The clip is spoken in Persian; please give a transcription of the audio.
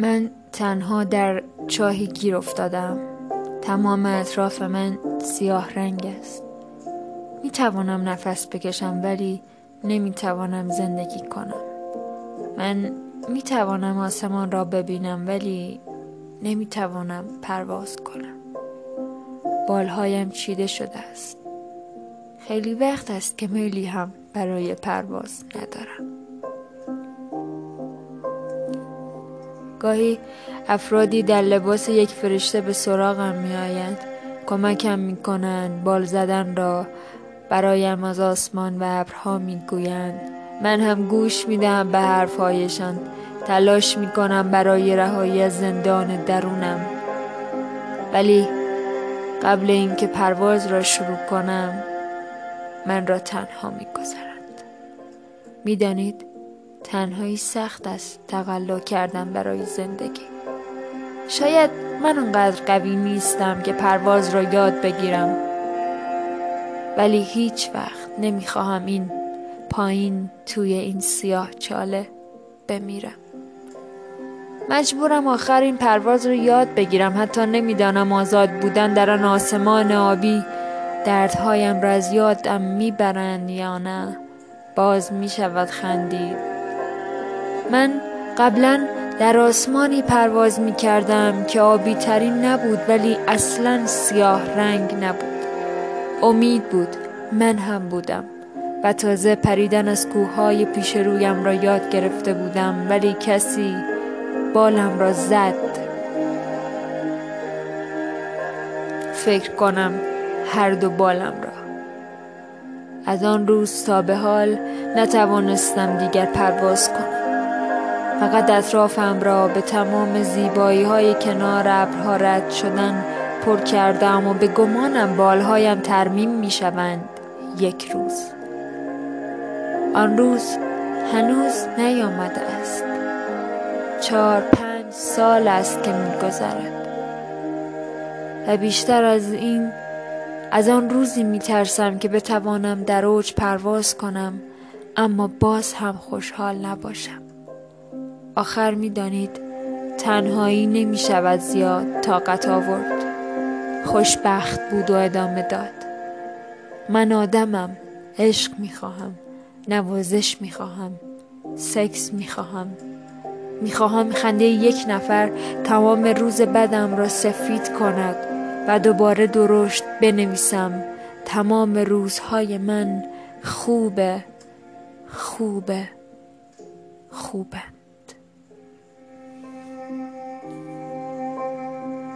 من تنها در چاهی گیر افتادم. تمام اطراف من سیاه رنگ است. می توانم نفس بکشم ولی نمی توانم زندگی کنم. من می توانم آسمان را ببینم ولی نمی توانم پرواز کنم. بالهایم چیده شده است. خیلی وقت است که میلی هم برای پرواز ندارم. گاهی افرادی در لباس یک فرشته به سراغم می آیند کمکم می کنند بال زدن را برایم از آسمان و ابرها می گویند من هم گوش می دهم به حرفهایشان تلاش می کنم برای رهایی از زندان درونم. ولی قبل اینکه پرواز را شروع کنم من را تنها می گذارند می دانید تنهایی سخت است تقلا کردن برای زندگی. شاید من انقدر قوی نیستم که پرواز را یاد بگیرم. ولی هیچ وقت نمی‌خواهم این پایین توی این سیاه چاله بمیرم. مجبورم آخر این پرواز رو یاد بگیرم. حتی نمی‌دانم آزاد بودن در آن آسمان آبی دردهایم را از یادم می‌برند یا نه. باز می‌شود خندید. من قبلا در آسمانی پرواز می کردم که آبی ترین نبود ولی اصلا سیاه رنگ نبود. امید بود من هم بودم و تازه پریدن از کوههای پیش رویم را یاد گرفته بودم ولی کسی بالم را زد. فکر کنم هر دو بالم را. از آن روز تا به حال نتوانستم دیگر پرواز کنم. فقط اطرافم را به تمام زیبایی های کنار ابرها رد شدن پر کردم و به گمانم بالهایم ترمیم می شوند یک روز. آن روز هنوز نیامده است. چهار پنج سال است که میگذرد. و بیشتر از این از آن روزی می ترسم که بتوانم در اوج پرواز کنم اما باز هم خوشحال نباشم. آخر می دانید تنهایی نمی شود زیاد طاقت آورد. خوشبخت بود و ادامه داد. من آدمم عشق می خواهم نوازش می خواهم سکس می خواهم می خواهم خنده یک نفر تمام روز بدم را سفید کند و دوباره درشت بنویسم. تمام روزهای من خوبه خوبه خوبه.